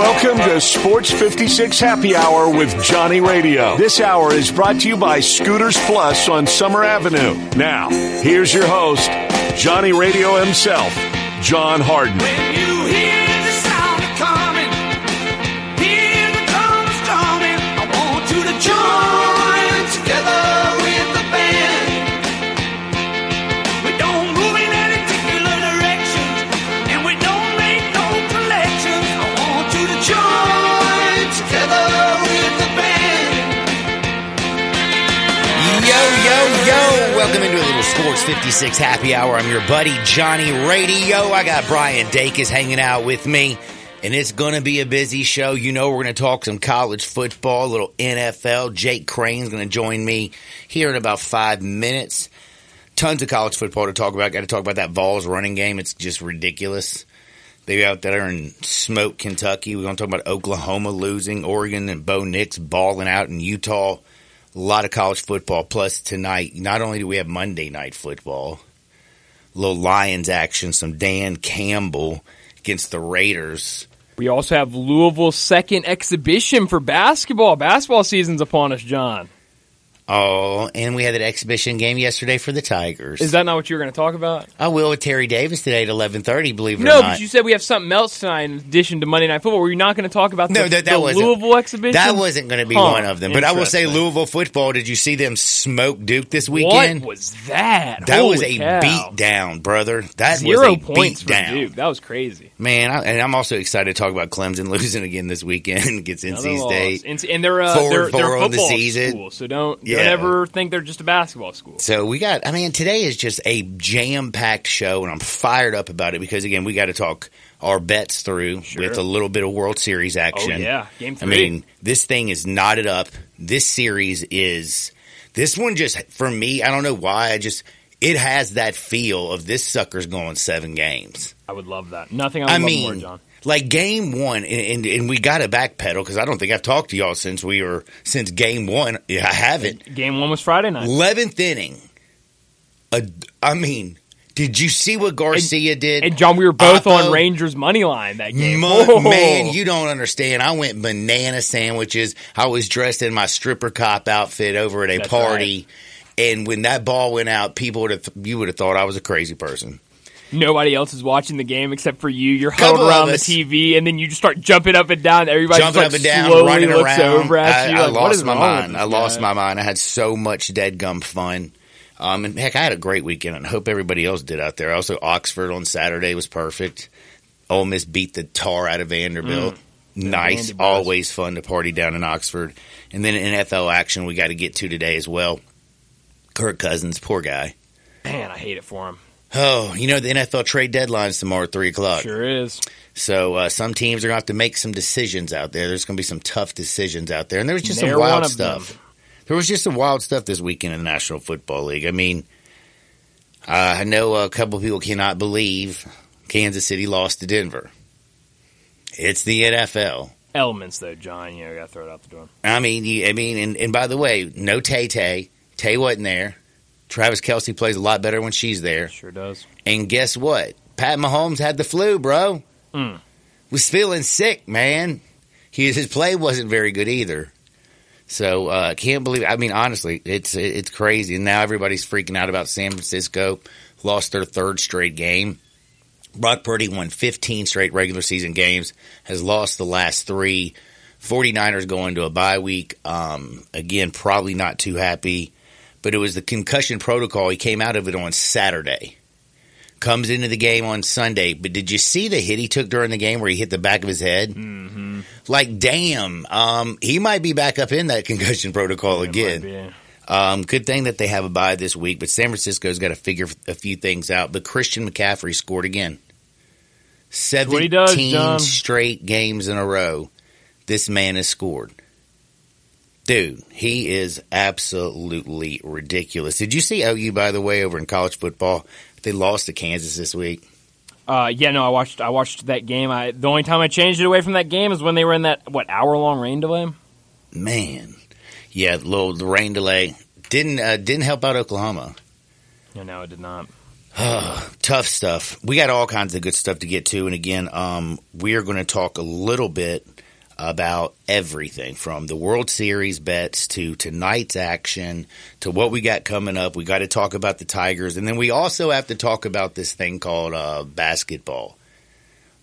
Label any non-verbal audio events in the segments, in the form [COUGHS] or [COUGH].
Welcome to Sports 56 Happy Hour with Johnny Radio. This hour is brought to you by Scooters Plus on Summer Avenue. Now, here's your host, Johnny Radio himself, John Harden. Welcome into a little Sports 56 happy hour. I'm your buddy Johnny Radio. I got Brian Dacus hanging out with me, and it's going to be a busy show. You know, we're going to talk some college football, a little NFL. Jake Crain's going to join me here in about five minutes. Tons of college football to talk about. Got to talk about that Vols running game. It's just ridiculous. They out there in smoke Kentucky. We're going to talk about Oklahoma losing, Oregon and Bo Nix balling out in Utah a lot of college football. Plus tonight, not only do we have Monday night football, little Lions action, some Dan Campbell against the Raiders. We also have Louisville's second exhibition for basketball. Basketball season's upon us, John. Oh, and we had that exhibition game yesterday for the Tigers. Is that not what you were going to talk about? I will with Terry Davis today at eleven thirty. Believe it No, or not. No, but you said we have something else tonight in addition to Monday Night Football. Were you not going to talk about No, the, that- that the Louisville exhibition? that wasn't going to be Huh, one of them. But I will say. Louisville football. Did you see them smoke Duke this weekend? What was that? that was a cow. beat down, brother. That Zero was a points beat for down. Duke. That was crazy. Man, I, and I'm also excited to talk about Clemson [LAUGHS] losing again this weekend [LAUGHS] against NC. State. And, and they're, uh, they're, they're the football season. school, so don't, Yeah. don't ever think they're just a basketball school. So we got, I mean, today is just a jam packed show, and I'm fired up about it because, again, we got to talk our bets through Sure. with a little bit of World Series Oh, action. yeah. Game three. I mean, this thing is knotted up. This series is, this one just, for me, I don't know why, I just, it has that feel of this sucker's going seven games. I would love that. Nothing I would I love mean, more, John. like game one, and, and, and we got to backpedal because I don't think I've talked to y'all since we were, since game one. Yeah, I haven't. Game one was Friday night. Eleventh inning. A, I mean, did you see what Garcia did? And John, we were both Oppo? on Rangers money line that game. Whoa. Man, you don't understand. I went banana sandwiches. I was dressed in my stripper cop outfit over at a That's party, and when that ball went out, people would have you would have thought I was a crazy person. Nobody else is watching the game except for you. You're huddled around the. TV, and then you just start jumping up and down. Everybody Jumping up and down, slowly running looks around. over at I, you. I like, what lost my mind. I lost guy? my mind. I had so much dead gum fun. Um, and heck, I had a great weekend, and I hope everybody else did out there. Also, Oxford on Saturday was perfect. Ole Miss beat the tar out of Vanderbilt. Nice, always fun to party down in Oxford. And then NFL action we got to get to today as well. Kirk Cousins, poor guy. Man, I hate it for him. Oh, you know the NFL trade deadline's tomorrow at three o'clock. Sure is. So uh, some teams are going to have to make some decisions out there. There's going to be some tough decisions out there, and there was just They're some wild stuff. them. There was just some wild stuff this weekend in the National Football League. I mean, uh, I know a couple of people cannot believe Kansas City lost to Denver. It's the NFL. Elements, though, John. You know, got to throw it out the door. I mean, you, I mean, and, and by the way, no Tay Tay. Tay wasn't there. Travis Kelce plays a lot better when she's there. Sure does. And guess what? Pat Mahomes had the flu, bro. Mm. Was feeling sick, man. He, his play wasn't very good either. So uh, can't believe. I mean, honestly, it's it's crazy. And now everybody's freaking out about San Francisco. Lost their third straight game. Brock Purdy won 15 straight regular season games. Has lost the last three. 49ers going to a bye week. Um, again, probably not too happy. But it was the concussion protocol. He came out of it on Saturday comes into the game on Sunday. But did you see the hit he took during the game where he hit the back of his head? Mm-hmm. Like, damn, um, he might be back up in that [LAUGHS] concussion protocol It again. Um, good thing that they have a bye this week, but San Francisco's got to figure a few things out. But Christian McCaffrey scored again. he does, 17 straight games in a row. This man has scored. Dude, he is absolutely ridiculous. Did you see OU, by the way, over in college football? They lost to Kansas this week. Uh, yeah, no, I watched. I watched that game. I the only time I changed it away from that game is when they were in that what hour long rain delay. Man, yeah, the little the rain delay didn't uh, didn't help out Oklahoma. Yeah, no, it did not. [SIGHS] tough stuff. We got all kinds of good stuff to get to, and again, um, we are going to talk a little bit about everything from the World Series bets to tonight's action to what we got coming up. We got to talk about the Tigers, and then we also have to talk about this thing called uh, basketball.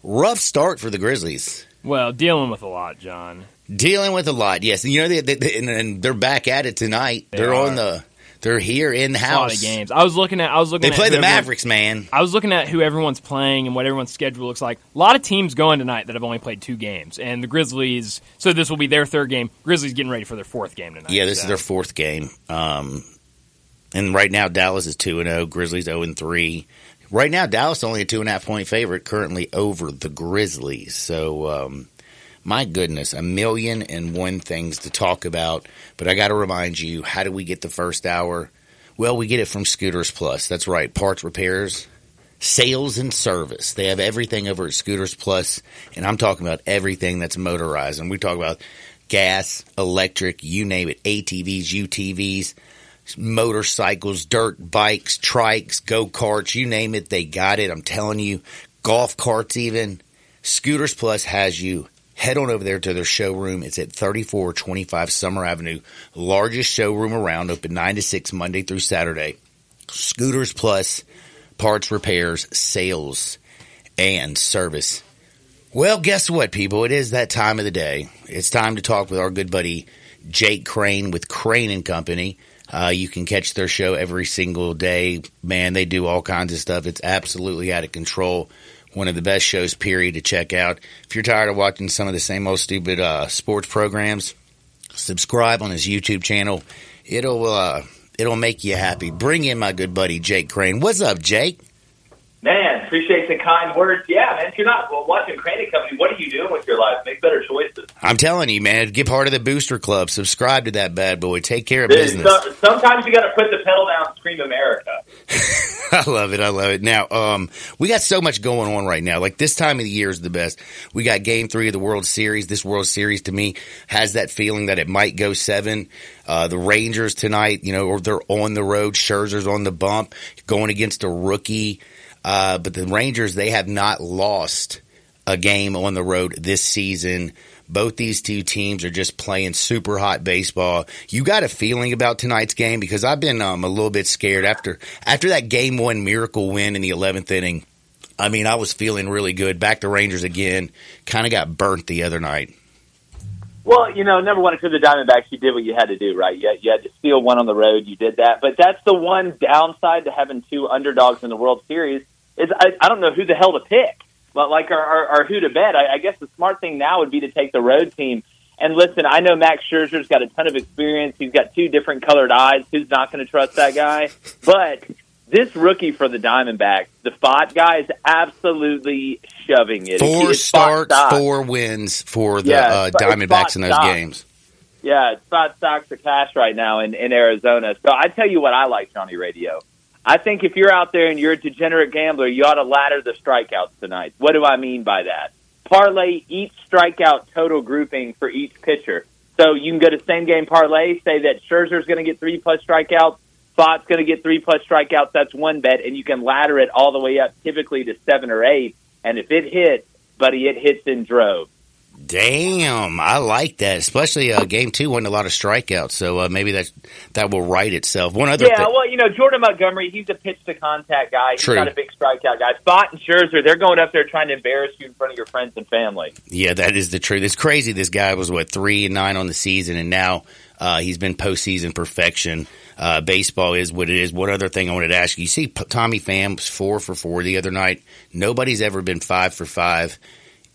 Rough start for the Grizzlies. Well, dealing with a lot, John. Dealing with a lot, yes. And you know, they, they, and, and they're back at it tonight. They They are are. on the, they're here in the A lot house. of games. I was looking at. I was looking. They play the Mavericks, man. I was looking at who everyone's playing and what everyone's schedule looks like. A lot of teams going tonight that have only played two games, and the Grizzlies. So this will be their third game. Grizzlies getting ready for their fourth game tonight. Yeah, this is their fourth game. Um, and right now, Dallas is two and zero. Grizzlies zero and three. Right now, Dallas is only a two and a half point favorite, currently over the Grizzlies. So, um, my goodness, a million and one things to talk about. But I got to remind you, how do we get the first hour? Well, we get it from Scooters Plus. That's right, parts, repairs, sales, and service. They have everything over at Scooters Plus, and I'm talking about everything that's motorized. And we talk about gas, electric, you name it, ATVs, UTVs, motorcycles, dirt bikes, trikes, go karts, you name it, they got it. I'm telling you, golf carts even. Scooters Plus has you. Head on over there to their showroom. It's at 3425 Summer Avenue, largest showroom around, open 9 to 6 Monday through Saturday. Scooters Plus, parts, repairs, sales, and service. Well, guess what, people? It is that time of the day. It's time to talk with our good buddy Jake Crain with Crain and Company. Uh, you can catch their show every single day. Man, they do all kinds of stuff. It's absolutely out of control. One of the best shows, period, to check out. If you're tired of watching some of the same old stupid uh, sports programs, subscribe on his YouTube channel. It'll uh, it'll make you happy. Bring in my good buddy Jake Crain. What's up, Jake? Man, appreciate the kind words. Yeah, man, if you're not well, watching Crain Company, what are you doing with your life? Make better choices. I'm telling you, man, get part of the Booster Club. Subscribe to that bad boy. Take care of Dude, business. so- sometimes you got to put the pedal down, and scream America. [LAUGHS] [LAUGHS] I love it. I love it. Now, um, we got so much going on right now. Like this time of the year is the best. We got game three of the World Series. This World Series to me has that feeling that it might go seven. Uh, the Rangers tonight, you know, or they're on the road. Scherzer's on the bump going against a rookie. Uh, but the Rangers, they have not lost a game on the road this season. Both these two teams are just playing super hot baseball. You got a feeling about tonight's game because I've been um, a little bit scared after after that game one miracle win in the eleventh inning. I mean, I was feeling really good. Back to Rangers again. Kind of got burnt the other night. Well, you know, number one, you're the Diamondbacks, you did what you had to do, right? You had, you had to steal one on the road. You did that. But that's the one downside to having two underdogs in the World Series is I, I don't know who the hell to pick, but like, our, or, or who to bet. I, I guess the smart thing now would be to take the road team. And listen, I know Max Scherzer's got a ton of experience. He's got two different colored eyes. Who's not going to trust that guy? But this rookie for the Diamondbacks, the Pfaadt guy, is absolutely shoving it. Four starts, stock. four wins for the Yeah, uh, Diamondbacks in those spot games. Yeah, it's five stocks of cash right now in, in Arizona. So I tell you what I like, Johnny Radio. I think if you're out there and you're a degenerate gambler, you ought to ladder the strikeouts tonight. What do I mean by that? Parlay each strikeout total grouping for each pitcher. So you can go to same game parlay, say that Scherzer's going to get three plus strikeouts, Pfaadt's going to get three plus strikeouts. That's one bet, and you can ladder it all the way up, typically to seven or eight. And if it hits, buddy, it hits in droves. Damn, I like that. Especially uh, game two wasn't a lot of strikeouts, so uh, maybe that that will right itself. One other Yeah, thing. well, you know, Jordan Montgomery, he's a pitch to contact guy. He's True. not a big strikeout guy. Pfaadt and Scherzer, they're going up there trying to embarrass you in front of your friends and family. Yeah, that is the truth. It's crazy. This guy was what three and nine on the season, and now uh, he's been postseason perfection. Uh, baseball is what it is. One other thing I wanted to ask you: you see, P- Tommy Pham was four for four the other night. Nobody's ever been five for five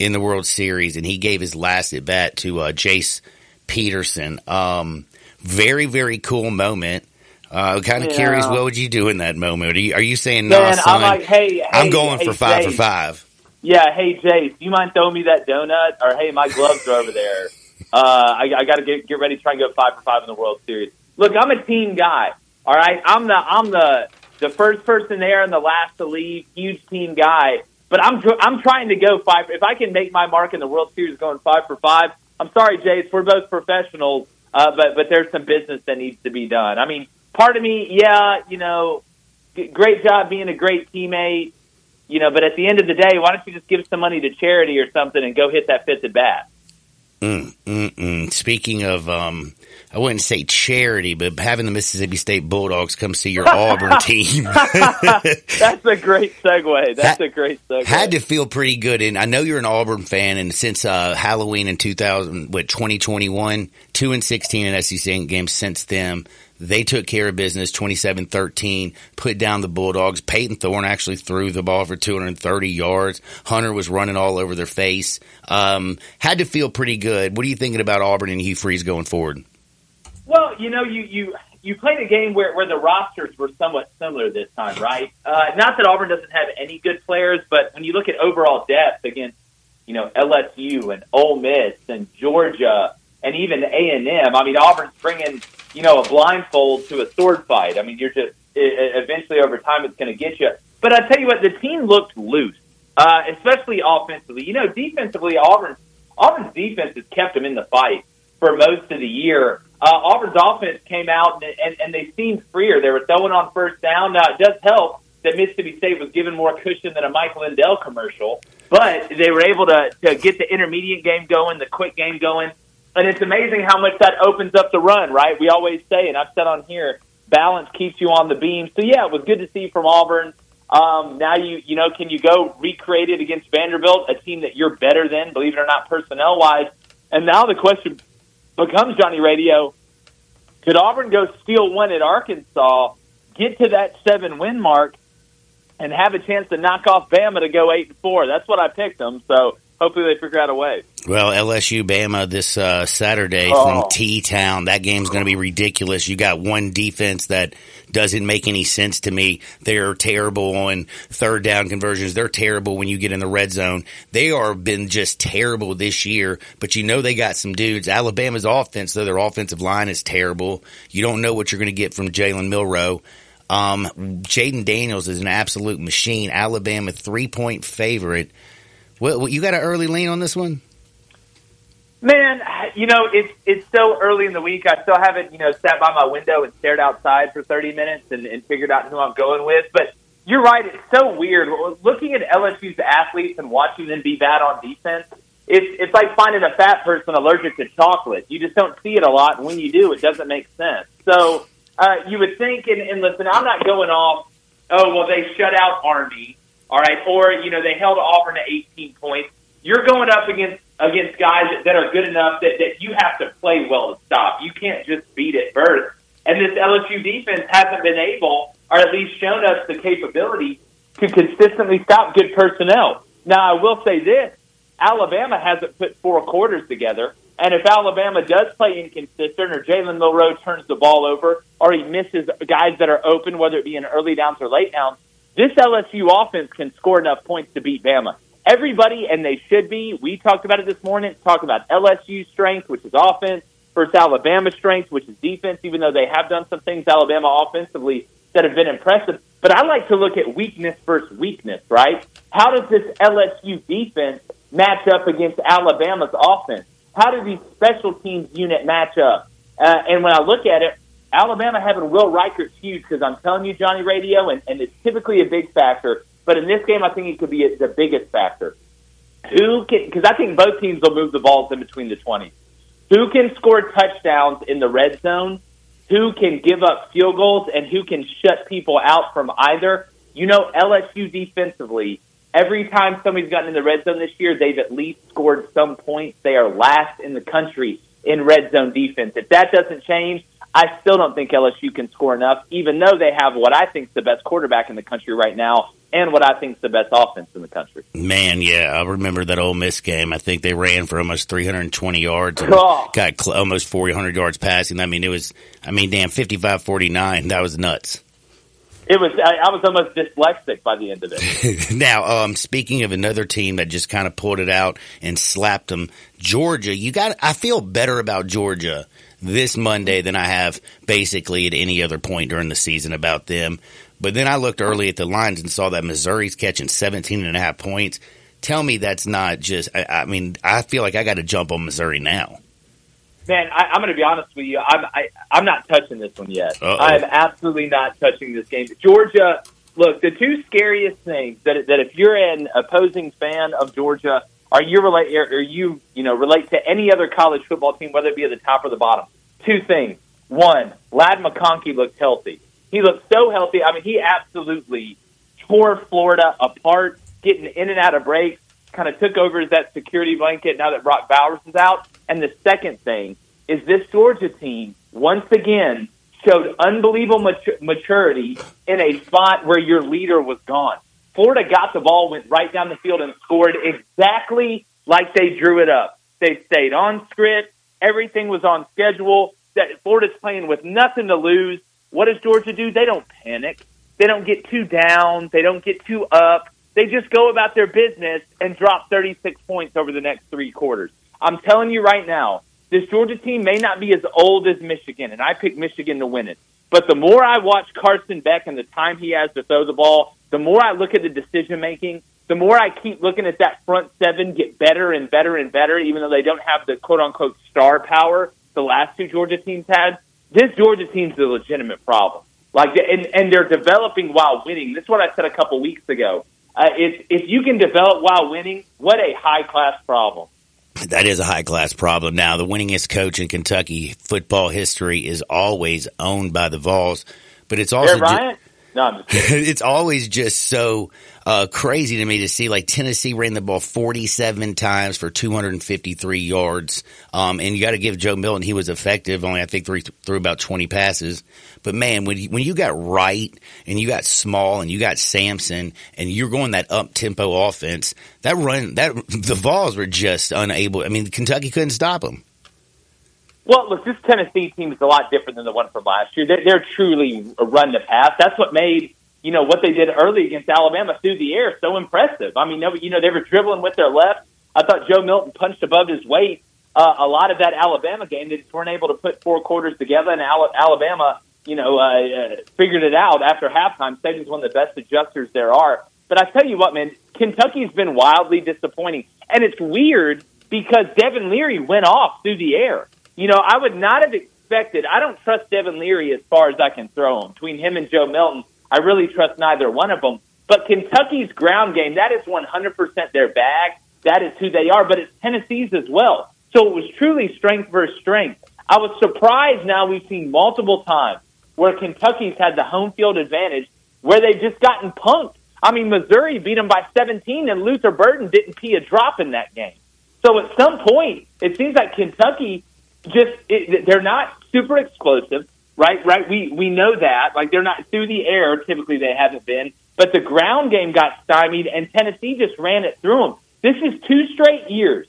in the World Series, and he gave his last at bat to uh, Jace Peterson. Um, very, very cool moment. Uh, kind of Yeah. curious, what would you do in that moment? Are you, are you saying, no, Man, son, I'm like, hey, hey I'm going hey, for five Jace. for five? Yeah, hey Jace, do you mind throwing me that donut? Or hey, my gloves are over there. Uh, I, I got to get get ready to try and go five for five in the World Series. Look, I'm a team guy. All right, I'm the I'm the the first person there and the last to leave. Huge team guy. But I'm I'm trying to go five. If I can make my mark in the World Series going five for five, I'm sorry, Jace. We're both professionals, uh, but but there's some business that needs to be done. I mean, part of me, yeah, you know, great job being a great teammate, you know. But at the end of the day, why don't you just give some money to charity or something and go hit that fifth at bat? Mm, mm, mm. Speaking of, um, I wouldn't say charity, but having the Mississippi State Bulldogs come see your Auburn [LAUGHS] team [LAUGHS] That's a great segue. That's Ha- a great segue. had to feel pretty good. And I know you're an Auburn fan, and since uh, Halloween in 2000, what 2021, two and 16 in SEC games since then. They took care of business 27-13, put down the Bulldogs. Payton Thorne actually threw the ball for 230 yards. Hunter was running all over their face. Um, had to feel pretty good. What are you thinking about Auburn and Hugh Freeze going forward? Well, you know, you you you played a game where where the rosters were somewhat similar this time, right? Uh, not that Auburn doesn't have any good players, but when you look at overall depth against you know LSU and Ole Miss and Georgia and even A and M, I mean Auburn's bringing you know a blindfold to a sword fight. I mean you're just i i- eventually over time it's going to get you. But I tell you what, the team looked loose, uh, especially offensively. You know, defensively, Auburn Auburn's defense has kept them in the fight for most of the year. Uh, Auburn's offense came out and, and, and they seemed freer. They were throwing on first down. Now, it does help that Mississippi State was given more cushion than a Mike Lindell commercial, but they were able to, to get the intermediate game going, the quick game going. And it's amazing how much that opens up the run, right? We always say, and I've said on here, balance keeps you on the beam. So, yeah, it was good to see from Auburn. Um, now you you know can you go recreate it against Vanderbilt, a team that you're better than, believe it or not, personnel wise. And now the question becomes Johnny Radio: Could Auburn go steal one at Arkansas, get to that seven win mark, and have a chance to knock off Bama to go eight and four? That's what I picked them. So hopefully they figure out a way. Well, LSU Bama this uh, Saturday Oh. from T Town. That game's going to be ridiculous. You got one defense that doesn't make any sense to me. They're terrible on third down conversions. They're terrible when you get in the red zone. They are been just terrible this year. But you know they got some dudes. Alabama's offense, though, their offensive line is terrible. You don't know what you're going to get from Jalen Milroe. Um, Jayden Daniels is an absolute machine. Alabama three point favorite. Well, you got an early lean on this one? Man, you know, it's it's so early in the week. I still haven't, you know, sat by my window and stared outside for 30 minutes and, and figured out who I'm going with. But you're right. It's so weird. Looking at LSU's athletes and watching them be bad on defense, it's, it's like finding a fat person allergic to chocolate. You just don't see it a lot. And when you do, it doesn't make sense. So uh, you would think, and, and listen, I'm not going off, oh, well, they shut out Army, all right, or, you know, they held Auburn to 18 points. You're going up against against guys that, that are good enough that, that you have to play well to stop. You can't just beat at birth. And this LSU defense hasn't been able, or at least shown us the capability to consistently stop good personnel. Now, I will say this Alabama hasn't put four quarters together. And if Alabama does play inconsistent or Jalen Milroe turns the ball over or he misses guys that are open, whether it be in early downs or late downs, this LSU offense can score enough points to beat Bama. Everybody, and they should be, we talked about it this morning, talked about LSU's strength, which is offense, versus Alabama's strength, which is defense, even though they have done some things Alabama offensively that have been impressive. But I like to look at weakness versus weakness, right? How does this LSU defense match up against Alabama's offense? How do these special teams unit match up? Uh, and when I look at it, Alabama having Will Reichard's huge because I'm telling you, Johnny Radio, and, and it's typically a big factor. But in this game, I think it could be the biggest factor. Who can? Because I think both teams will move the balls in between the 20s. Who can score touchdowns in the red zone? Who can give up field goals? And who can shut people out from either? You know, LSU defensively, every time somebody's gotten in the red zone this year, they've at least scored some points. They are last in the country in red zone defense. If that doesn't change, I still don't think LSU can score enough, even though they have what I think is the best quarterback in the country right now and what I think is the best offense in the country. Man, yeah, I remember that Ole Miss game. I think they ran for almost 320 yards and Oh. got cl- almost 400 yards passing. I mean, it was, I mean, damn, 55-49. That was nuts. It was I, I was almost dyslexic by the end of it. [LAUGHS] now, um, speaking of another team that just kind of pulled it out and slapped them, Georgia. You got. I feel better about Georgia this Monday than I have basically at any other point during the season about them. But then I looked early at the lines and saw that Missouri's catching 17 and a half points. Tell me that's not just. I, I mean, I feel like I got to jump on Missouri now. man, I, I'm going to be honest with you. I'm I, I'm not touching this one yet. Uh-oh. I'm absolutely not touching this game. Georgia. Look, the two scariest things that that if you're an opposing fan of Georgia, are you relate or you you know relate to any other college football team, whether it be at the top or the bottom? Two things. One, Ladd McConkey looked healthy. He looked so healthy. I mean, he absolutely tore Florida apart, getting in and out of breaks. Kind of took over as that security blanket now that Brock Bowers is out. And the second thing is this Georgia team once again showed unbelievable matu- maturity in a spot where your leader was gone. Florida got the ball, went right down the field, and scored exactly like they drew it up. They stayed on script. Everything was on schedule. That Florida's playing with nothing to lose. What does Georgia do? They don't panic. They don't get too down. They don't get too up. They just go about their business and drop 36 points over the next three quarters. I'm telling you right now, this Georgia team may not be as old as Michigan, and I picked Michigan to win it. But the more I watch Carson Beck and the time he has to throw the ball, the more I look at the decision making, the more I keep looking at that front seven get better and better and better, even though they don't have the quote unquote star power the last two Georgia teams had. This Georgia team's a legitimate problem. Like, and, and they're developing while winning. This is what I said a couple weeks ago. Uh, if, if you can develop while winning, what a high class problem. That is a high class problem. Now, the winningest coach in Kentucky football history is always owned by the Vols, but it's also Bear Bryant? No, [LAUGHS] it's always just so uh, crazy to me to see like Tennessee ran the ball 47 times for 253 yards. Um, and you got to give Joe Milton, he was effective, only I think three, threw about 20 passes. But man, when you, when you got Wright and you got Small and you got Sampson and you're going that up tempo offense, that run, that [LAUGHS] the Vols were just unable. I mean, Kentucky couldn't stop them. Well, look, this Tennessee team is a lot different than the one from last year. They're, they're truly a run to pass. That's what made you know what they did early against Alabama through the air so impressive. I mean, you know they were dribbling with their left. I thought Joe Milton punched above his weight uh, a lot of that Alabama game. They just weren't able to put four quarters together, and Al- Alabama, you know, uh, uh, figured it out after halftime. Saban's one of the best adjusters there are. But I tell you what, man, Kentucky's been wildly disappointing, and it's weird because Devin Leary went off through the air. You know, I would not have expected. I don't trust Devin Leary as far as I can throw him. Between him and Joe Milton, I really trust neither one of them. But Kentucky's ground game, that is 100% their bag. That is who they are, but it's Tennessee's as well. So it was truly strength versus strength. I was surprised now we've seen multiple times where Kentucky's had the home field advantage where they've just gotten punked. I mean, Missouri beat them by 17 and Luther Burden didn't pee a drop in that game. So at some point, it seems like Kentucky just it, they're not super explosive, right? Right? We we know that. Like they're not through the air. Typically, they haven't been. But the ground game got stymied, and Tennessee just ran it through them. This is two straight years,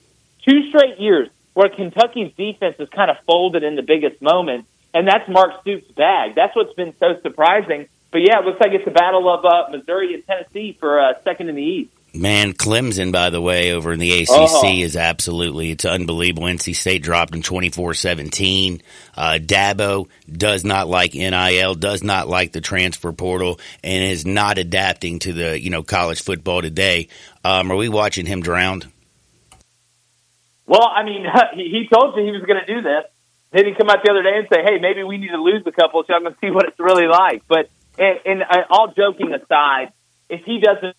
two straight years where Kentucky's defense has kind of folded in the biggest moment, and that's Mark Stoops' bag. That's what's been so surprising. But yeah, it looks like it's a battle of uh, Missouri and Tennessee for uh, second in the East. Man, Clemson, by the way, over in the ACC Oh. is absolutely, it's unbelievable. NC State dropped in 24-17. Uh, Dabo does not like NIL, does not like the transfer portal, and is not adapting to the, you know, college football today. Um, are we watching him drowned? Well, I mean, [LAUGHS] he he told you he was going to do this. Then he come out the other day and say, "Hey, maybe we need to lose a couple so I'm going to see [LAUGHS] what it's really like." But and, and uh, all joking aside, if he doesn't,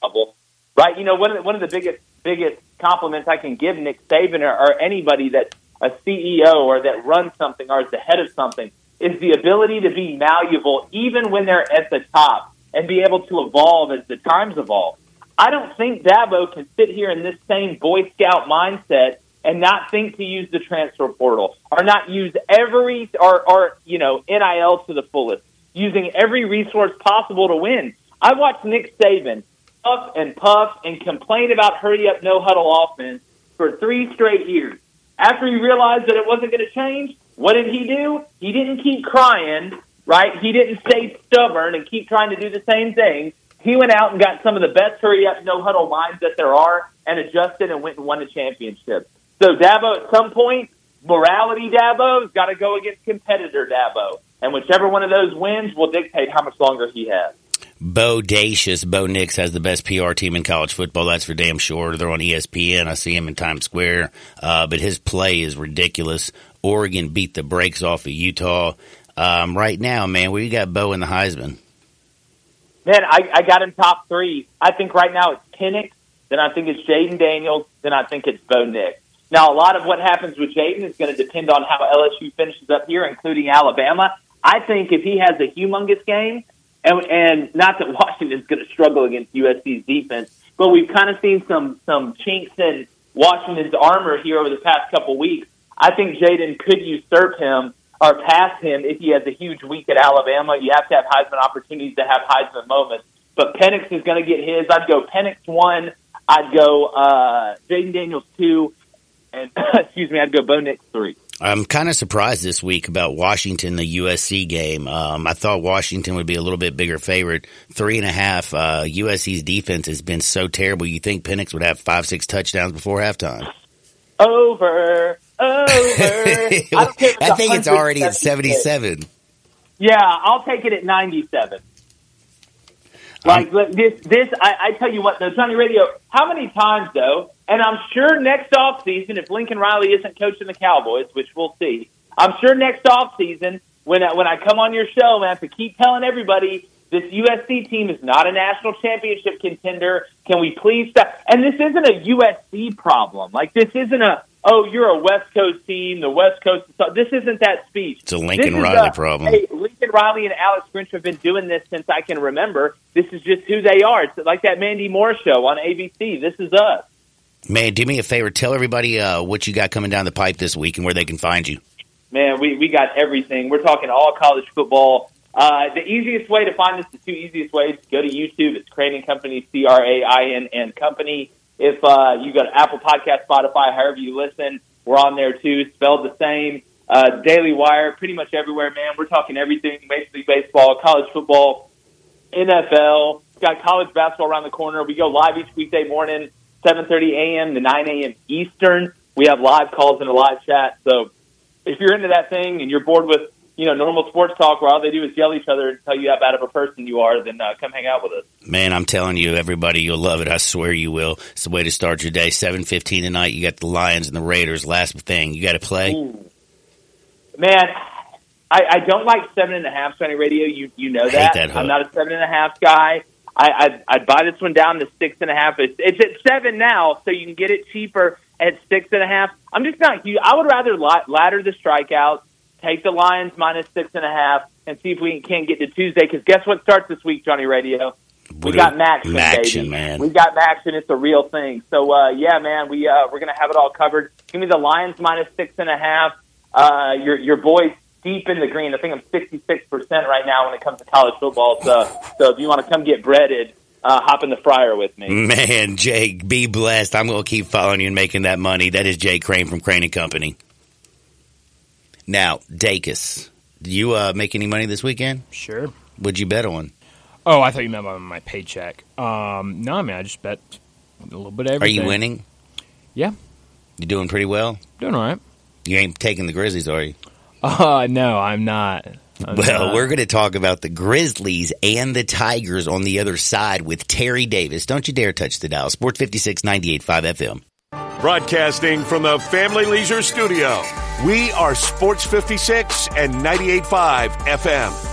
trouble, right? You know, one of the, one of the biggest biggest compliments I can give Nick Saban or, or anybody that a CEO or that runs something or is the head of something is the ability to be malleable even when they're at the top and be able to evolve as the times evolve. I don't think Dabo can sit here in this same Boy Scout mindset and not think to use the transfer portal or not use every or, or you know NIL to the fullest, using every resource possible to win. I watched Nick Saban puff and puff and complain about hurry up no huddle offense for three straight years. After he realized that it wasn't going to change, what did he do? He didn't keep crying, right? He didn't stay stubborn and keep trying to do the same thing. He went out and got some of the best hurry up no huddle minds that there are and adjusted and went and won a championship. So Dabo, at some point, morality Dabo's got to go against competitor Dabo, and whichever one of those wins will dictate how much longer he has. Bodacious. Bo Nix has the best PR team in college football. That's for damn sure. They're on ESPN. I see him in Times Square. Uh, but his play is ridiculous. Oregon beat the brakes off of Utah. Um, right now, man, where you got Bo in the Heisman? Man, I, I got him top three. I think right now it's Penix, then I think it's Jayden Daniels, then I think it's Bo Nix. Now, a lot of what happens with Jayden is going to depend on how LSU finishes up here, including Alabama. I think if he has a humongous game, and, and not that [LAUGHS] Washington's going to struggle against USC's defense, but we've kind of seen some some chinks in Washington's armor here over the past couple weeks. I think Jayden could usurp him or pass him if he has a huge week at Alabama. You have to have Heisman opportunities to have Heisman moments. But Penix is going to get his. I'd go Penix one. I'd go uh, Jayden Daniels two, and [COUGHS] excuse me, I'd go Bo Nix three. I'm kind of surprised this week about Washington, the USC game. Um, I thought Washington would be a little bit bigger favorite. Three and a half. Uh, USC's defense has been so terrible. You think Penix would have five, six touchdowns before halftime? Over, over. [LAUGHS] I, don't care if I think it's already at 77. Yeah, I'll take it at 97. Like look, this, this I, I tell you what, though, Johnny Radio. How many times though? And I'm sure next off season, if Lincoln Riley isn't coaching the Cowboys, which we'll see, I'm sure next off season when I, when I come on your show, man, to keep telling everybody this USC team is not a national championship contender. Can we please stop? And this isn't a USC problem. Like this isn't a oh you're a West Coast team, the West Coast. This isn't that speech. It's a Lincoln Riley a- problem. Hey, Lincoln Riley and Alex Grinch have been doing this since I can remember. This is just who they are. It's like that Mandy Moore show on ABC. This is us. Man, do me a favor. Tell everybody uh, what you got coming down the pipe this week and where they can find you. Man, we, we got everything. We're talking all college football. Uh, the easiest way to find us, the two easiest ways, go to YouTube. It's Crain and Company, C R A I N and Company. If uh, you go to Apple Podcast, Spotify, however you listen, we're on there too, spelled the same. Uh, Daily Wire, pretty much everywhere, man. We're talking everything, basically baseball, college football, NFL. Got college basketball around the corner. We go live each weekday morning, 7:30 a.m. to 9 a.m. Eastern. We have live calls and a live chat. So if you're into that thing and you're bored with you know normal sports talk where all they do is yell at each other and tell you how bad of a person you are, then uh, come hang out with us. Man, I'm telling you, everybody, you'll love it. I swear you will. It's the way to start your day. 7.15 tonight. You got the Lions and the Raiders. Last thing. You got to play? Ooh. Man, I, I don't like seven and a half Johnny Radio. You you know Hate that. that. I'm not a seven and a half guy. I, I'd, I'd buy this one down to six and a half. It's, it's at seven now, so you can get it cheaper at six and a half. I'm just not. I would rather la- ladder the strikeouts, take the Lions minus six and a half, and see if we can't get to Tuesday. Because guess what starts this week, Johnny Radio? We got MACtion, baby. man. We got MACtion. It's a real thing. So uh, yeah, man, we uh, we're gonna have it all covered. Give me the Lions minus six and a half. Uh, your your boy's deep in the green. I think I'm 66 percent right now when it comes to college football. So so if you want to come get breaded, uh, hop in the fryer with me. Man, Jake, be blessed. I'm going to keep following you and making that money. That is Jake Crain from Crain and Company. Now, Dacus, do you uh, make any money this weekend? Sure. Would you bet on? Oh, I thought you meant on my paycheck. Um, no, man, I just bet a little bit of Are you winning? Yeah. You're doing pretty well? Doing all right. You ain't taking the Grizzlies, are you? Uh, no, I'm not. I'm Well, not. we're going to talk about the Grizzlies and the Tigers on the other side with Terry Davis. Don't you dare touch the dial. Sports 56 98.5 FM. Broadcasting from the Family Leisure Studio, we are Sports 56 and 98.5 FM.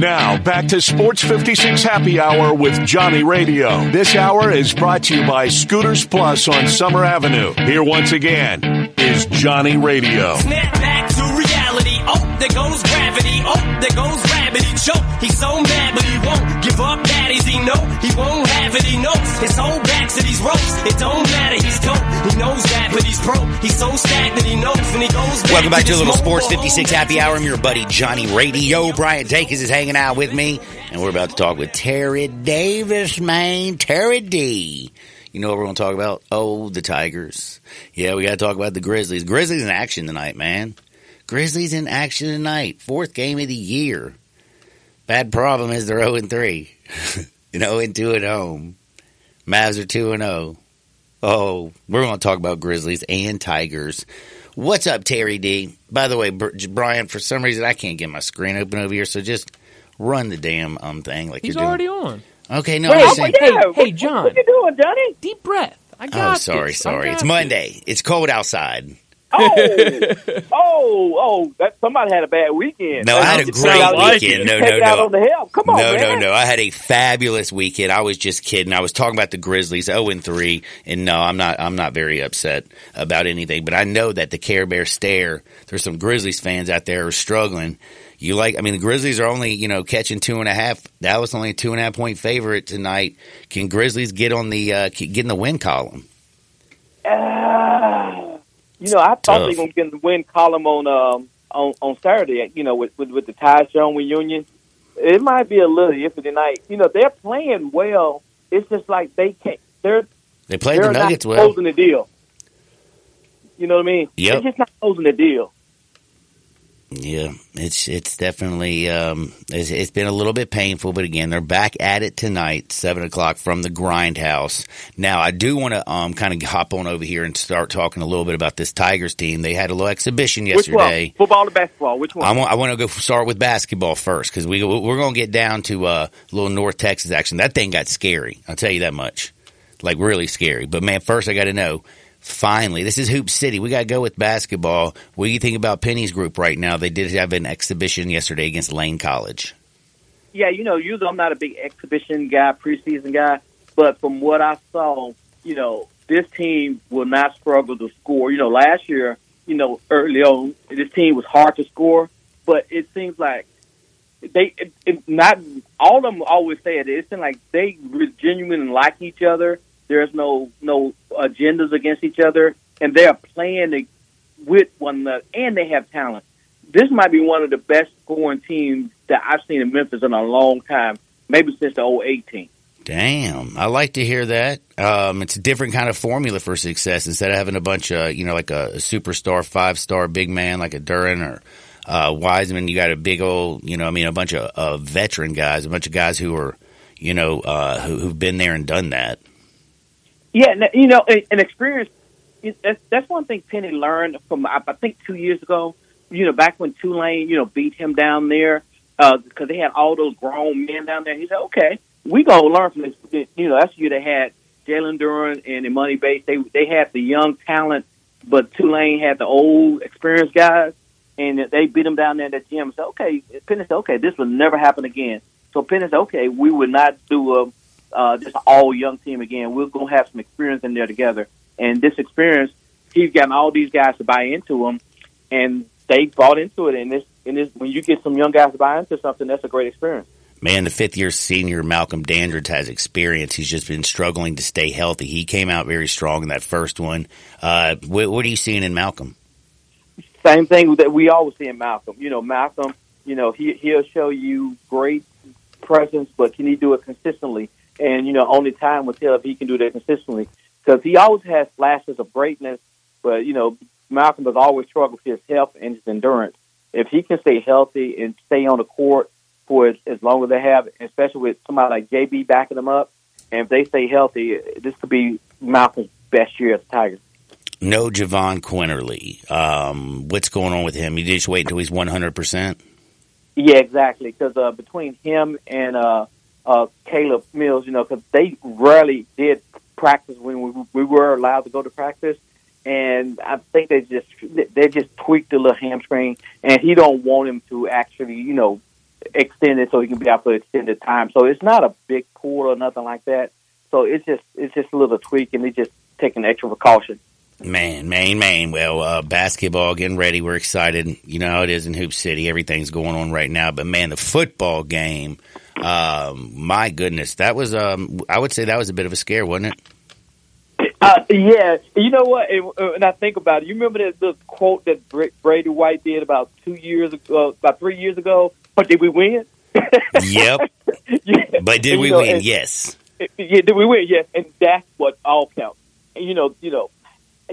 Now, back to Sports 56 Happy Hour with Johnny Radio. This hour is brought to you by Scooters Plus on Summer Avenue. Here once again is Johnny Radio. Snap back to reality. Oh, there goes gravity. Oh, there goes gravity. Choke. He's so mad, but he won't give up. Daddies, he know he won't have it. He knows his whole back to these ropes. It don't matter. He's dope. He knows that, but he's broke. He's so stagnant. He knows when he goes back. Welcome back to a little Sports 56. Happy Hour. I'm your buddy Johnny Radio. Brian Dacus is hanging out with me, and we're about to talk with Terry Davis, man. Terry D. You know what we're going to talk about? Oh, the Tigers. Yeah, we got to talk about the Grizzlies. Grizzlies in action tonight, man. Grizzlies in action tonight. Fourth game of the year. Bad problem is they're 0 3. [LAUGHS] you know, and 2 at home. Mavs are 2 and 0. Oh, we're going to talk about Grizzlies and Tigers. What's up, Terry D? By the way, Br- Brian, for some reason I can't get my screen open over here, so just Run the damn um thing like He's you're doing. already on. Okay, no, Wait, I'm wait, saying. Hey, Yeah, hey, what- John. What you doing, Johnny? Deep breath. I oh, got it. Oh, sorry, this. Sorry. got It's this. Monday. It's cold outside. Oh, oh, oh! That somebody had a bad weekend. No, I had a great take out- weekend. No, take no, out no. on the help. Come on, no, man. no, no. I had a fabulous weekend. I was just kidding. I was talking about the Grizzlies, zero and three, and no, I'm not. I'm not very upset about anything. But I know that the Care Bear stare. There's some Grizzlies fans out there who are struggling. You like? I mean, the Grizzlies are only you know catching two and a half. Dallas only a two and a half point favorite tonight. Can Grizzlies get on the uh, get in the win column? Ah, you know, I thought they were going to get the win column on um on on Saturday. You know, with with, with the Ty Jones reunion, it might be a little iffy tonight. You know, they're playing well. It's just like they can't. They're They played they're the Nuggets not well. closing the deal. You know what I mean? Yep. They're just not closing the deal. Yeah, it's it's definitely um, it's, it's been a little bit painful, but again, they're back at it tonight, seven o'clock from the Grindhouse. Now, I do want to um, kind of hop on over here and start talking a little bit about this Tigers team. They had a little exhibition Which yesterday. one? Football or basketball? Which one? I want I want to go start with basketball first because we we're going to get down to uh, a little North Texas action. That thing got scary. I'll tell you that much, like really scary. But man, first I got to know. Finally, this is Hoop City. We got to go with basketball. What do you think about Penny's group right now? They did have an exhibition yesterday against Lane College. yeah, you know, usually I'm not a big exhibition guy, preseason guy, but from what I saw, you know, this team will not struggle to score. You know, last year, you know, early on, this team was hard to score, but it seems like they it, it not all of them always say it. It seems like they genuinely like each other. There's no no agendas against each other, and they're playing to- with one another, and they have talent. This might be one of the best scoring teams that I've seen in Memphis in a long time, maybe since the old 18. Damn, I like to hear that. Um, it's a different kind of formula for success. Instead of having a bunch of, you know, like a, a superstar, five star big man like a Duren or uh, Wiseman, you got a big old, you know, I mean, a bunch of uh, veteran guys, a bunch of guys who are, you know, uh, who, who've been there and done that. Yeah, you know, an experience. That's, one thing Penny learned from I think two years ago. You know, back when Tulane, you know, beat him down there uh, because they had all those grown men down there. He said, "Okay, we gonna learn from this." You know, that's year they had Jalen Duren and the Emoni Bates. They they had the young talent, but Tulane had the old experienced guys, and they beat them down there at the gym. So, okay, Penny said, "Okay, this will never happen again." So Penny said, "Okay, we would not do a uh, just an all young team again. We're gonna have some experience in there together, and this experience, he's gotten all these guys to buy into him, and they bought into it. And this, and this, when you get some young guys to buy into something, that's a great experience. Man, the fifth year senior Malcolm Dandridge has experience. He's just been struggling to stay healthy. He came out very strong in that first one. Uh, what, what are you seeing in Malcolm? Same thing that we always see in Malcolm. You know, Malcolm, you know, he he'll show you great presence, but can he do it consistently? And you know, only time will tell if he can do that consistently. Because he always has flashes of greatness, but you know, Malcolm has always struggled with his health and his endurance. If he can stay healthy and stay on the court for as, as long as they have, especially with somebody like JB backing them up, and if they stay healthy, this could be Malcolm's best year as a Tiger. No Jahvon Quinerly. Um, what's going on with him? You just wait until he's 100%? Yeah, exactly. Because uh, between him and uh, uh, Caleb Mills, you know, because they rarely did practice when we, we were allowed to go to practice, and I think they just they just tweaked the little hamstring, and he don't want him to actually, you know, extend it so he can be out for extended time. So it's not a big pull or nothing like that. So it's just it's just a little tweak, and they just taking extra precaution. Man, man, man. Well, uh, basketball getting ready. We're excited. You know how it is in Hoop City. Everything's going on right now. But man, the football game, um, my goodness, that was, um, I would say that was a bit of a scare, wasn't it? Uh, yeah, you know what? And, uh, and I think about it. You remember that the quote that Bra- Brady White did about two years ago, about three years ago? But did we win? Yep. [LAUGHS] yeah. But did And, we know, win? and- yes. Yeah, did we win? Yes, and that's what all counts. And, you know, you know,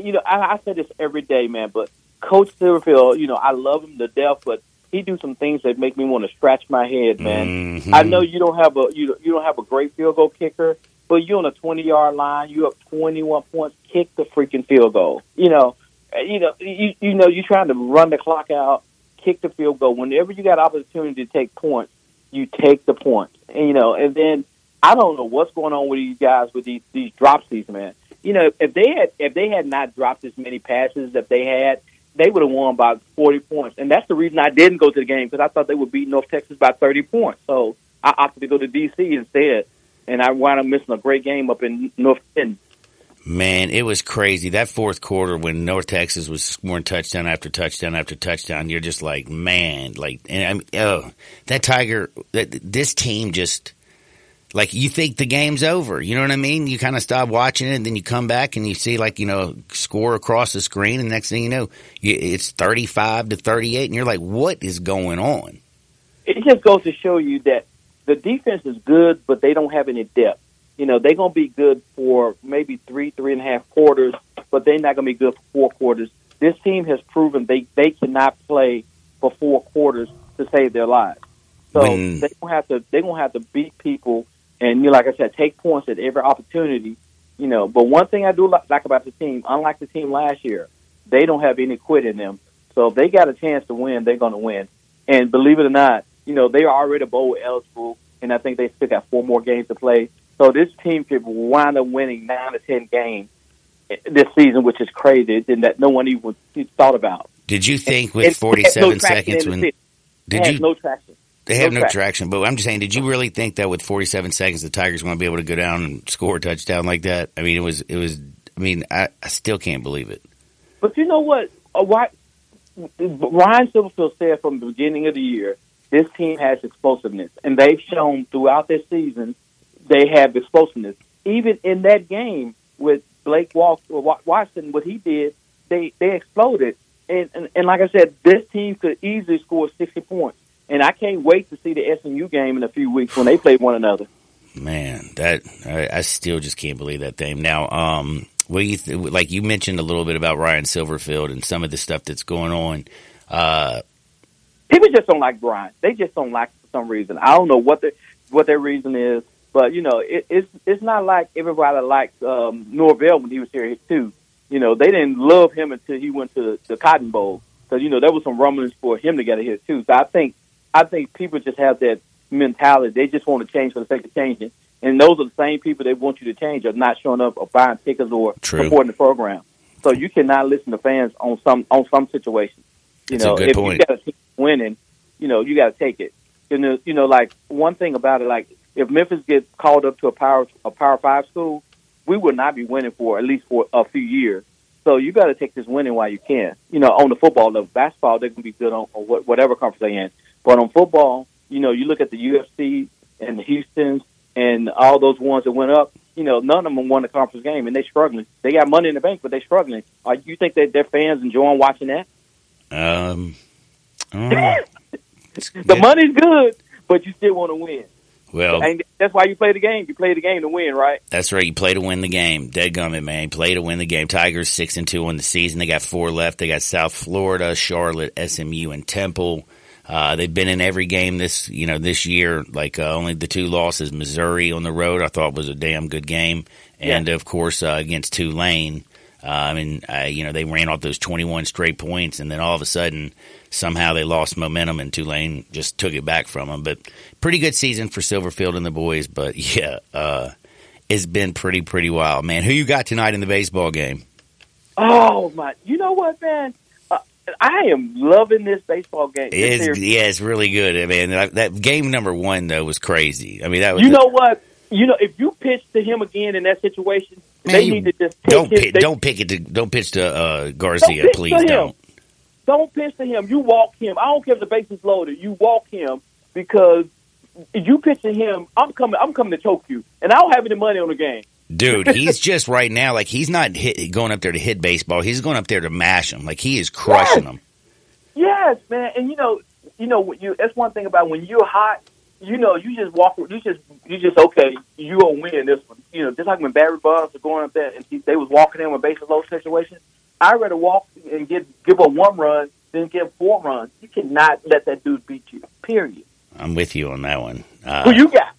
you know. I, I say this every day, man. But Coach Silverfield, you know, I love him to death, but he do some things that make me want to scratch my head, man. Mhm. I know you don't have a you you don't have a great field goal kicker, but you're on a 20 yard line. You up 21 points. Kick the freaking field goal. You know, you know, you you know, you're trying to run the clock out. Kick the field goal. Whenever you got opportunity to take points, you take the points. And, you know, and then I don't know what's going on with these guys with these these drop seats, man. You know, if they had if they had not dropped as many passes that they had, they would have won by forty points. And that's the reason I didn't go to the game because I thought they would beat North Texas by thirty points. So I opted to go to DC instead, and I wound up missing a great game up in North End. Man, it was crazy. That fourth quarter when North Texas was scoring touchdown after touchdown after touchdown, you're just like, man, like, and I oh, that Tiger, that this team just, like, you think the game's over. You know what I mean? You kind of stop watching it, and then you come back and you see, like, you know, score across the screen, and next thing you know, you, it's 35 to 38, and you're like, what is going on? It just goes to show you that the defense is good, but they don't have any depth you know, they're going to be good for maybe three, three and a half quarters, but they're not going to be good for four quarters. This team has proven they, they cannot play for four quarters to save their lives. So When- they're going to have to they're going to have to beat people, and you know, like I said, take points at every opportunity. You know, but one thing I do li- like about the team, unlike the team last year, they don't have any quit in them. So if they got a chance to win, they're going to win. And believe it or not, you know, they are already bowl eligible, and I think they still got four more games to play. So this team could wind up winning nine to ten games eh, this season, which is crazy, and that no one even thought about. Did you think with and it has 47 no seconds when, did you, no traction. They have No no traction. but I'm just saying, did you really think that with 47 seconds, the Tigers going to be able to go down and score a touchdown like that? I mean, it was, it was. I mean, I, I still can't believe it. But you know what? Uh, why, Ryan Silverfield said from the beginning of the year, this team has explosiveness, and they've shown throughout this season they have explosiveness. Even in that game with Blake Walk, Wa- Watson, what he did, they they exploded. And, and and like I said, this team could easily score sixty points. And I can't wait to see the SMU game in a few weeks when they play one another. Man, that I, I still just can't believe that thing. Now, um, what you th- like? You mentioned a little bit about Ryan Silverfield and some of the stuff that's going on. Uh, people just don't like Brian. They just don't like for some reason. I don't know what the what their reason is, but you know, it, it's it's not like everybody liked um, Norvell when he was here too. You know, they didn't love him until he went to the, Cotton Bowl. So you know, there was some rumblings for him to get a here too. So I think I think people just have that mentality. They just want to change for the sake of changing. And those are the same people they want you to change are not showing up or buying tickets or True. supporting the program. So you cannot listen to fans on some on some situations. You That's know, if point. you got a team winning, you know, you got to take it. You uh, know, you know, like one thing about it, like if Memphis gets called up to a power a power five school, we will not be winning for at least for a few years. So you got to take this winning while you can. You know, on the football level, basketball they're going to be good on, on whatever conference they're in. But on football, you know, you look at the UCF and the Houston's and all those ones that went up. You know, none of them won the conference game, and they're struggling. They got money in the bank, but they're struggling. Are you think that their fans enjoying watching that? um, I don't. [LAUGHS] The money's good, but you still want to win. well, And that's why you play the game. You play the game to win, right? That's right. You play to win the game. Dead gummit, man. Play to win the game. Tigers six and two on the season. They got four left. They got South Florida, Charlotte, SMU, and Temple. Uh, they've been in every game this, you know, this year. Like uh, only the two losses, Missouri on the road, I thought was a damn good game, and of course uh, against Tulane. Uh, I mean, uh, you know, they ran off those twenty-one straight points, and then all of a sudden, somehow they lost momentum, and Tulane just took it back from them. But pretty good season for Silverfield and the boys. But [LAUGHS] yeah, uh, it's been pretty pretty wild, man. Who you got tonight in the baseball game? Oh my! You know what, man? I am loving this baseball game. This It's, yeah, it's really good. I mean, that, game number one though was crazy. I mean, that was You know what? You know, if you pitch to him again in that situation, Man, they need to just don't his, pick, they- don't pick it to don't pitch to uh, Don't Garcia, pitch please don't. don't pitch to him. You walk him. I don't care if the base is loaded. You walk him because if you pitch to him, I'm coming. I'm coming to choke you, and I don't have any money on the game. Dude, [LAUGHS] he's just right now like he's not hit, going up there to hit baseball. He's going up there to mash them. Like he is crushing Yes. them. Yes, man. And you know, you know, you that's one thing about when you're hot. You know, you just walk. You just, you just okay. You gonna win this one. You know, just like when Barry Bonds was going up there and he, they was walking in with bases low situation. I'd rather walk and give give up one run than give four runs. You cannot let that dude beat you. Period. I'm with you on that one. Uh, Who you got?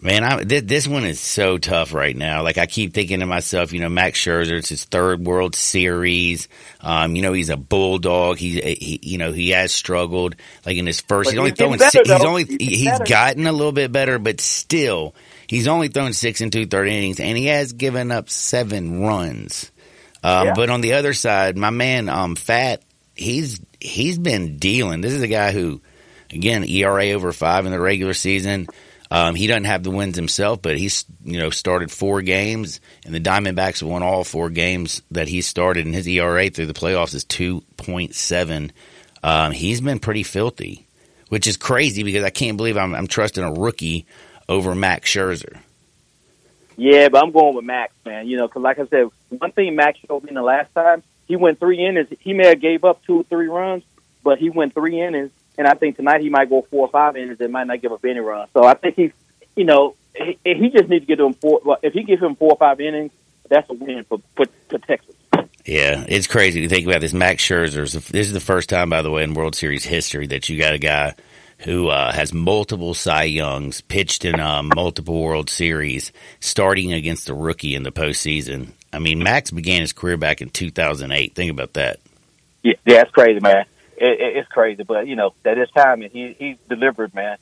Man, I, th- this one is so tough right now. Like I keep thinking to myself, you know, Max Scherzer, it's his third World Series. Um, you know, he's a bulldog. He, he, you know, he has struggled. Like in his first, But he's only throwing. better, si- he's only He's he's gotten a little bit better, but still, he's only thrown six and two third innings, and he has given up seven runs. Um, Yeah. But on the other side, my man, um, Pfaadt, he's he's been dealing. This is a guy who, again, ERA over five in the regular season. Um, he doesn't have the wins himself, but he's you know started four games, and the Diamondbacks won all four games that he started, and his ERA through the playoffs is two point seven. Um, he's been pretty filthy, which is crazy because I can't believe I'm, I'm trusting a rookie over Max Scherzer. Yeah, but I'm going with Max, man. You know, because like I said, one thing Max showed me the last time, he went three innings. He may have gave up two or three runs, but he went three innings, and I think tonight he might go four or five innings and might not give up any runs. So I think he's, you know, he, he just needs to get him four. Well, if he gives him four or five innings, that's a win for for, for Texas. Yeah, it's crazy to think about this. Max Scherzer. This is the first time, by the way, in World Series history that you got a guy who uh, has multiple Cy Youngs, pitched in um, multiple World Series, starting against a rookie in the postseason. I mean, Max began his career back in 2008. Think about that. Yeah, yeah, it's crazy, man. It, it, it's crazy, but you know that is time, and he he's delivered, man.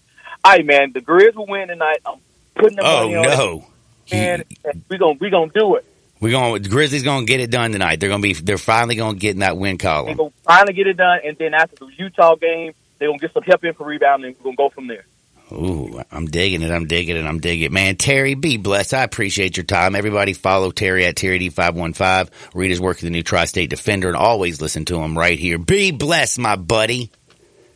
All right, man. The Grizz will win tonight. I'm putting the Oh money on it, no, and we're gonna we're gonna do it. we're going. The Grizzlies going to get it done tonight. They're going to be. They're finally going to get in that win They're column. gonna finally get it done, and then after the Utah game, they're gonna get some help in for rebounding. and we're gonna go from there. Ooh, I'm digging it. I'm digging it. I'm digging it. Man, Terry, be blessed. I appreciate your time. Everybody follow Terry at Terry D515. Read his work at the new Tri-State Defender and always listen to him right here. Be blessed, my buddy.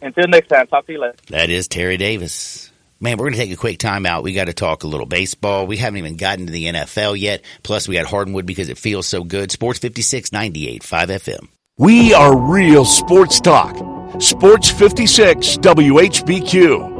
Until next time, talk to you later. That is Terry Davis. Man, we're going to take a quick time out. We got to talk a little baseball. We haven't even gotten to the NFL yet. Plus, we got Hardwood because it feels so good. Sports 56, 98, 5 FM. We are real sports talk. Sports 56 WHBQ.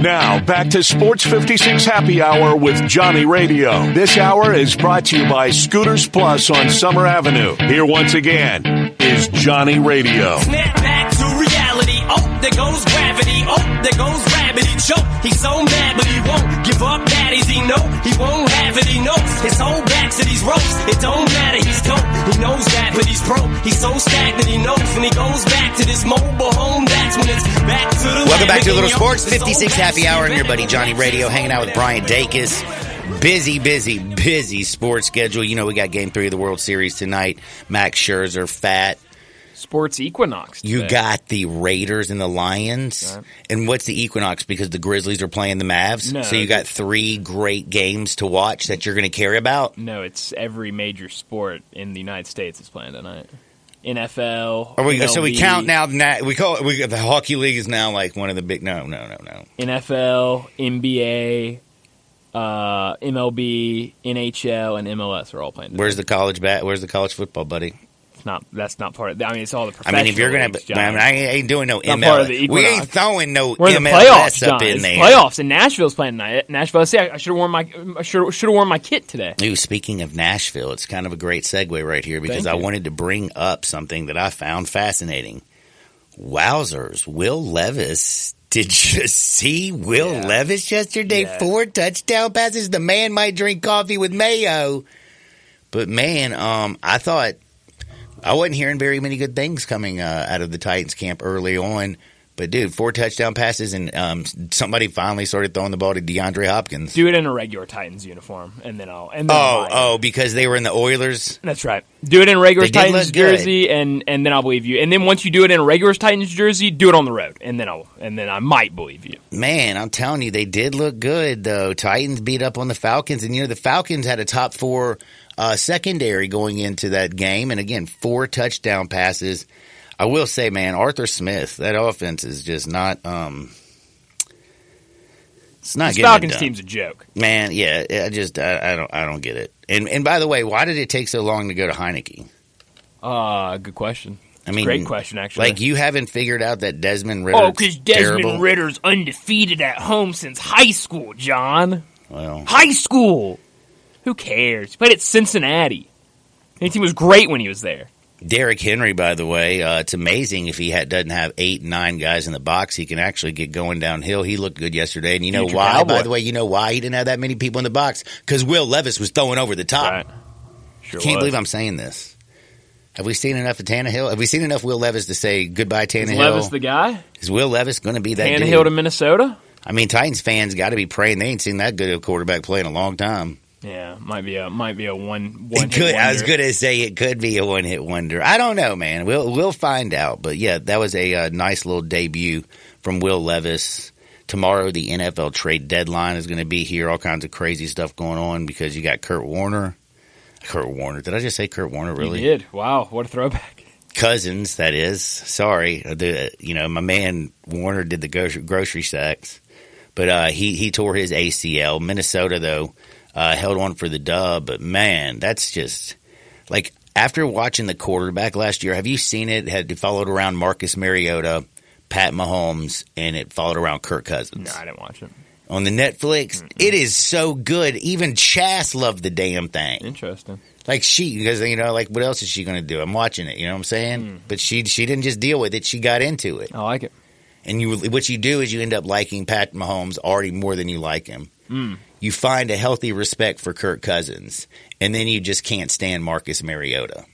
Now, back to Sports 56 Happy Hour with Johnny Radio. This hour is brought to you by Scooters Plus on Summer Avenue. Here once again is Johnny Radio. Snap back to reality. Oh, there goes gravity. Oh, there goes rabbit. He choke. He's so mad, but he won't give up. Daddies, he know he won't have it. He knows his whole these ropes. It don't matter. He's dope. He knows that, but he's broke. He's so stagnant. He knows when he goes back to this mobile home. That's when it's back to the. Welcome back to little sports 56 happy hour and your buddy Johnny Radio hanging out with Brian Dacus. Busy, busy, busy sports schedule. You know we got game three of the World Series tonight. Max Scherzer, Pfaadt. Sports Equinox. You got the Raiders and the Lions. Right. And what's the Equinox? Because the Grizzlies are playing the Mavs. No. so you got three great games to watch that you're going to care about. No, it's every major sport in the United States is playing tonight. NFL. Are we, so we count now. We call it, we, the hockey league is now like one of the big. No, no, no, no. NFL, NBA, uh, MLB, NHL, and MLS are all playing. Tonight. Where's the college bat? Where's the college football, buddy? Not that's not part of. I mean, it's all the. I mean, if you're gonna, professional I, mean, I ain't doing no Not part of MLS. the We ain't throwing no We're in the MLS playoffs, up John. in It's there. playoffs, and Nashville's playing tonight. Nashville. See, I, I should have worn my should should have worn my kit today. Ooh, speaking of Nashville, it's kind of a great segue right here because Thank I you. wanted to bring up something that I found fascinating. Wowzers, Will Levis. Did you [LAUGHS] see Will Yeah. Levis yesterday? Yeah. Four touchdown passes. The man might drink coffee with mayo. But man, um, I thought I wasn't hearing very many good things coming uh, out of the Titans camp early on. But dude, four touchdown passes, and um, somebody finally started throwing the ball to DeAndre Hopkins. Do it in a regular Titans uniform, and then I'll. And then oh, I'll oh, because they were in the Oilers. That's right. Do it in a regular Titans jersey, and and then I'll believe you. And then once you do it in a regular Titans jersey, do it on the road, and then I'll and then I might believe you. Man, I'm telling you, they did look good though. Titans beat up on the Falcons, and you know the Falcons had a top four uh, secondary going into that game, and again, four touchdown passes. I will say, man, Arthur Smith, that offense is just not. Um, It's not This it Falcons team's a joke. Man, yeah, I just I, I don't I don't get it. And and by the way, why did it take so long to go to Heinicke? Uh, good question. I mean, Great question, actually. Like you haven't figured out that Desmond Ridder. oh, because Desmond terrible? Ridder's undefeated at home since high school, John. Well, High school. Who cares? He played at Cincinnati. His team was great when he was there. Derrick Henry, by the way, uh, it's amazing if he had, doesn't have eight, nine guys in the box, he can actually get going downhill. He looked good yesterday, and you know Future why? Cowboy. By the way, you know why he didn't have that many people in the box? Because Will Levis was throwing over the top. Right. Sure Can't was. believe I'm saying this. Have we seen enough of Tannehill? Have we seen enough Will Levis to say goodbye, Is Tannehill? Levis the guy? Is Will Levis going to be that Tannehill dude? to Minnesota? I mean, Titans fans got to be praying they ain't seen that good of a quarterback play in a long time. Yeah, might be a might be a one one. It could, I was to say it could be a one hit wonder. I don't know, man. We'll we'll find out. But yeah, that was a, uh nice little debut from Will Levis. Tomorrow, the NFL trade deadline is going to be here. All kinds of crazy stuff going on because you got Kurt Warner. Kurt Warner. Did I just say Kurt Warner? You Really? did. Wow, what a throwback. Cousins, that is. Sorry, the you know my man Warner did the grocery, grocery sacks, but uh, he he tore his ACL. Minnesota though uh, held on for the dub, but man, that's just like after watching the quarterback last year. Have you seen it? Had it followed around Marcus Mariota, Pat Mahomes, and it followed around Kirk Cousins No, I didn't watch it. on the Netflix. It is so good. Even Chas loved the damn thing. Interesting. Like she, because you know, like what else is she going to do? I'm watching it. You know what I'm saying? But she she didn't just deal with it. She got into it. I like it. And you, what you do is you end up liking Pat Mahomes already more than you like him. You find a healthy respect for Kirk Cousins, and then you just can't stand Marcus Mariota.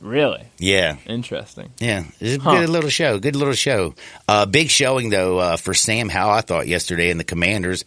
Really Yeah, interesting. yeah, it's a Huh. good little show. Good little show. Uh, big showing though uh, for Sam Howell. I thought yesterday in the Commanders.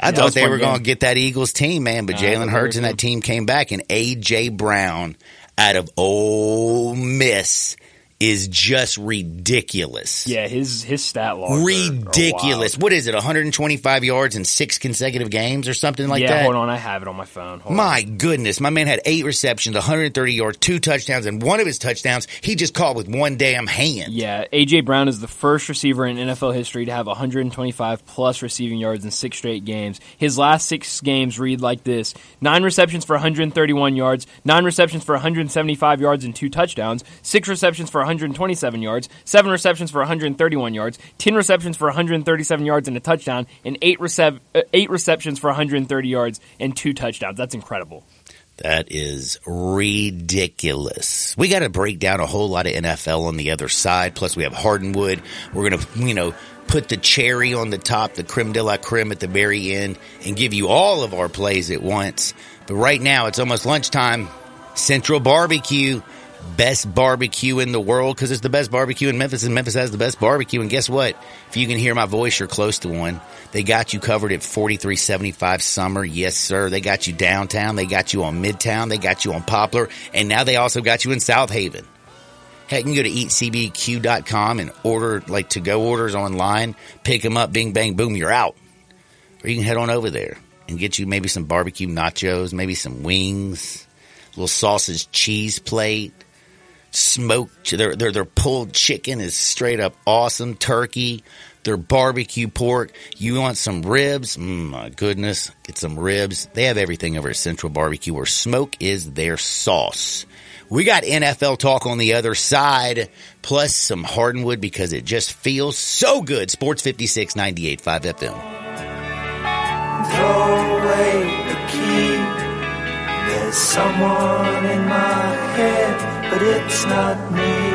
I Yeah, thought they were going to get that Eagles team, man. But Jalen Hurts and that team came back, and AJ Brown out of Ole Miss is just ridiculous. Yeah, his his stat log. ridiculous. What is it? 125 yards in six consecutive games or something like yeah, that. hold on, I have it on my phone. Hold on. My goodness, my man had eight receptions, 130 yards, two touchdowns, and one of his touchdowns he just caught with one damn hand. Yeah, AJ Brown is the first receiver in NFL history to have 125 plus receiving yards in six straight games. His last six games read like this: nine receptions for 131 yards, nine receptions for 175 yards and two touchdowns, six receptions for 127 yards, seven receptions for 131 yards, ten receptions for 137 yards and a touchdown, and eight recep- uh, eight receptions for 130 yards and two touchdowns. That's incredible. That is ridiculous. We got to break down a whole lot of NFL on the other side. Plus, we have Hardenwood. We're going to, you know, put the cherry on the top, the creme de la creme at the very end, and give you all of our plays at once. But right now, it's almost lunchtime. Central Barbecue, best barbecue in the world because it's the best barbecue in Memphis, and Memphis has the best barbecue. And guess what? If you can hear my voice, you're close to one. They got you covered at 4375 Summer. Yes, sir. They got you downtown. They got you on Midtown. They got you on Poplar. And now they also got you in South Haven. Heck, you can go to eatcbq.com and order like to go orders online, pick them up, bing, bang, boom, you're out. Or you can head on over there and get you maybe some barbecue nachos, maybe some wings, little sausage cheese plate, smoked, their, their, their pulled chicken is straight up awesome, turkey, their barbecue pork. You want some ribs? Mm, my goodness, get some ribs. They have everything over at Central Barbecue where smoke is their sauce. We got NFL talk on the other side, plus some Hardenwood because it just feels so good. Sports 56 98 5 FM. throw away the key. There's someone in my head, but it's not me.